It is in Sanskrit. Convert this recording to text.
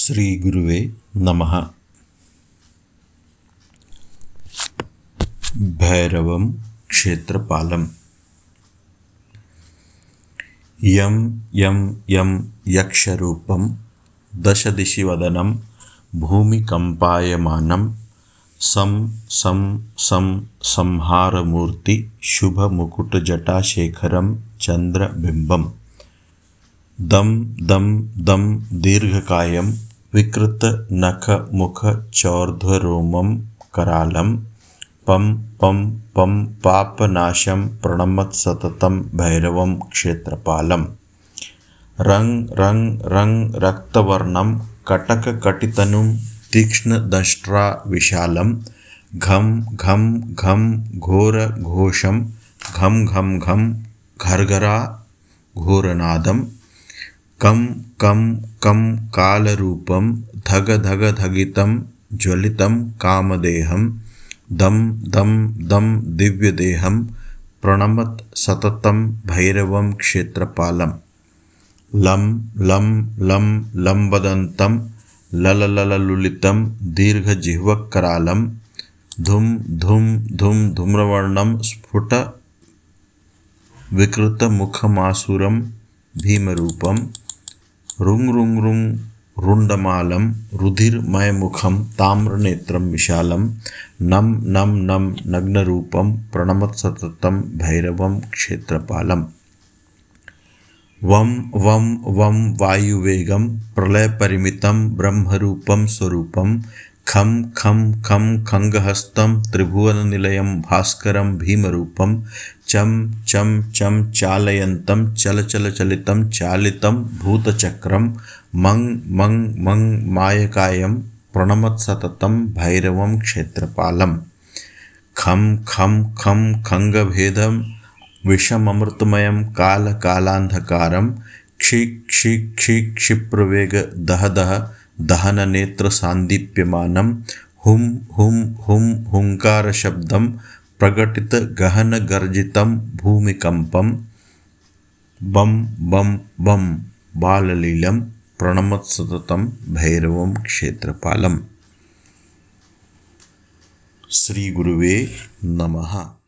श्रीगुरुवे नमः। भैरवं क्षेत्रपालं यं यं यं यक्षरूपं दशदिशिवदनं भूमिकम्पायमानं सं सं सं संहारमूर्तिशुभमुकुटजटाशेखरं चन्द्रबिम्बम्। दं दं दं दीर्घकायं विकृतनखमुखचौर्ध्वरोमं करालं पं पं पं पापनाशं प्रणमत्सततं भैरवं क्षेत्रपालं। रं रं रं रक्तवर्णं कटककटितनुं तीक्ष्णदंष्ट्रा विशालं घं घं घं घोरघोषं घं घं घं घर्घरा घोरनादम् कं कं कं कालरूपं धगधगधगितं ज्वलितं कामदेहं दं दं दं दिव्यदेहं प्रणमत् सततं भैरवं क्षेत्रपालं लं लं लं लम्बदन्तं लललललुलितं दीर्घजिह्वकरालं धुं धुं धुं धूम्रवर्णं स्फुट रुंग रुंग रुंग रुंडमालम, रुधिरमयमुखम, ताम्रनेत्रम विशालम, नम नम नम नग्नरूपम प्रणमत सततम भैरवम क्षेत्रपालम। वम वम वम वायुवेगम प्रलय परिमितम ब्रह्मरूपम स्वरूपम खं खं खं, खङ्गहस्तं, त्रिभुवननिलयं, भास्करं, भीमरूपं, चं चं चं, चालयन्तं, चलचलचलितं, चालितं, भूतचक्रं, मं मं मं, मायकायं, प्रणमत्सततं, भैरवं, क्षेत्रपालं। खं खं खं, खङ्गभेदं, विषममृतमयं, कालकालान्धकारं, क्षि क्षि क्षि, क्षिप्रवेगदहदह दहननेत्रसान्दीप्यमानं हुं हुं हुं, हुङ्कारशब्दं प्रकटितगहनगर्जितं भूमिकम्पं बं बं बं, बाललीलं भैरवं क्षेत्रपालं। श्रीगुरुवे नमः।